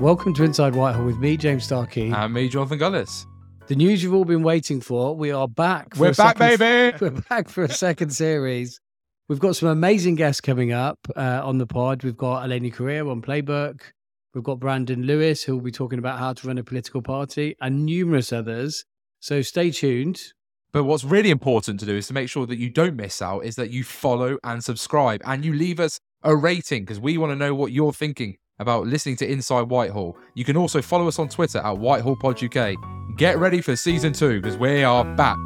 Welcome to Inside Whitehall with me, James Starkie. And me, Jonathan Gullis. the news you've all been waiting for. We are back. For We're back, second- baby. We're back for a second series. We've got some amazing guests coming up uh, on the pod. We've got Eleni Courea on Playbook. We've got Brandon Lewis, who will be talking about how to run a political party, and numerous others. So stay tuned. But what's really important to do is to make sure that you don't miss out is that you follow and subscribe and you leave us a rating because we want to know what you're thinking about listening to Inside Whitehall. You can also follow us on Twitter at Whitehall Pod UK. Get ready for season two because we are back.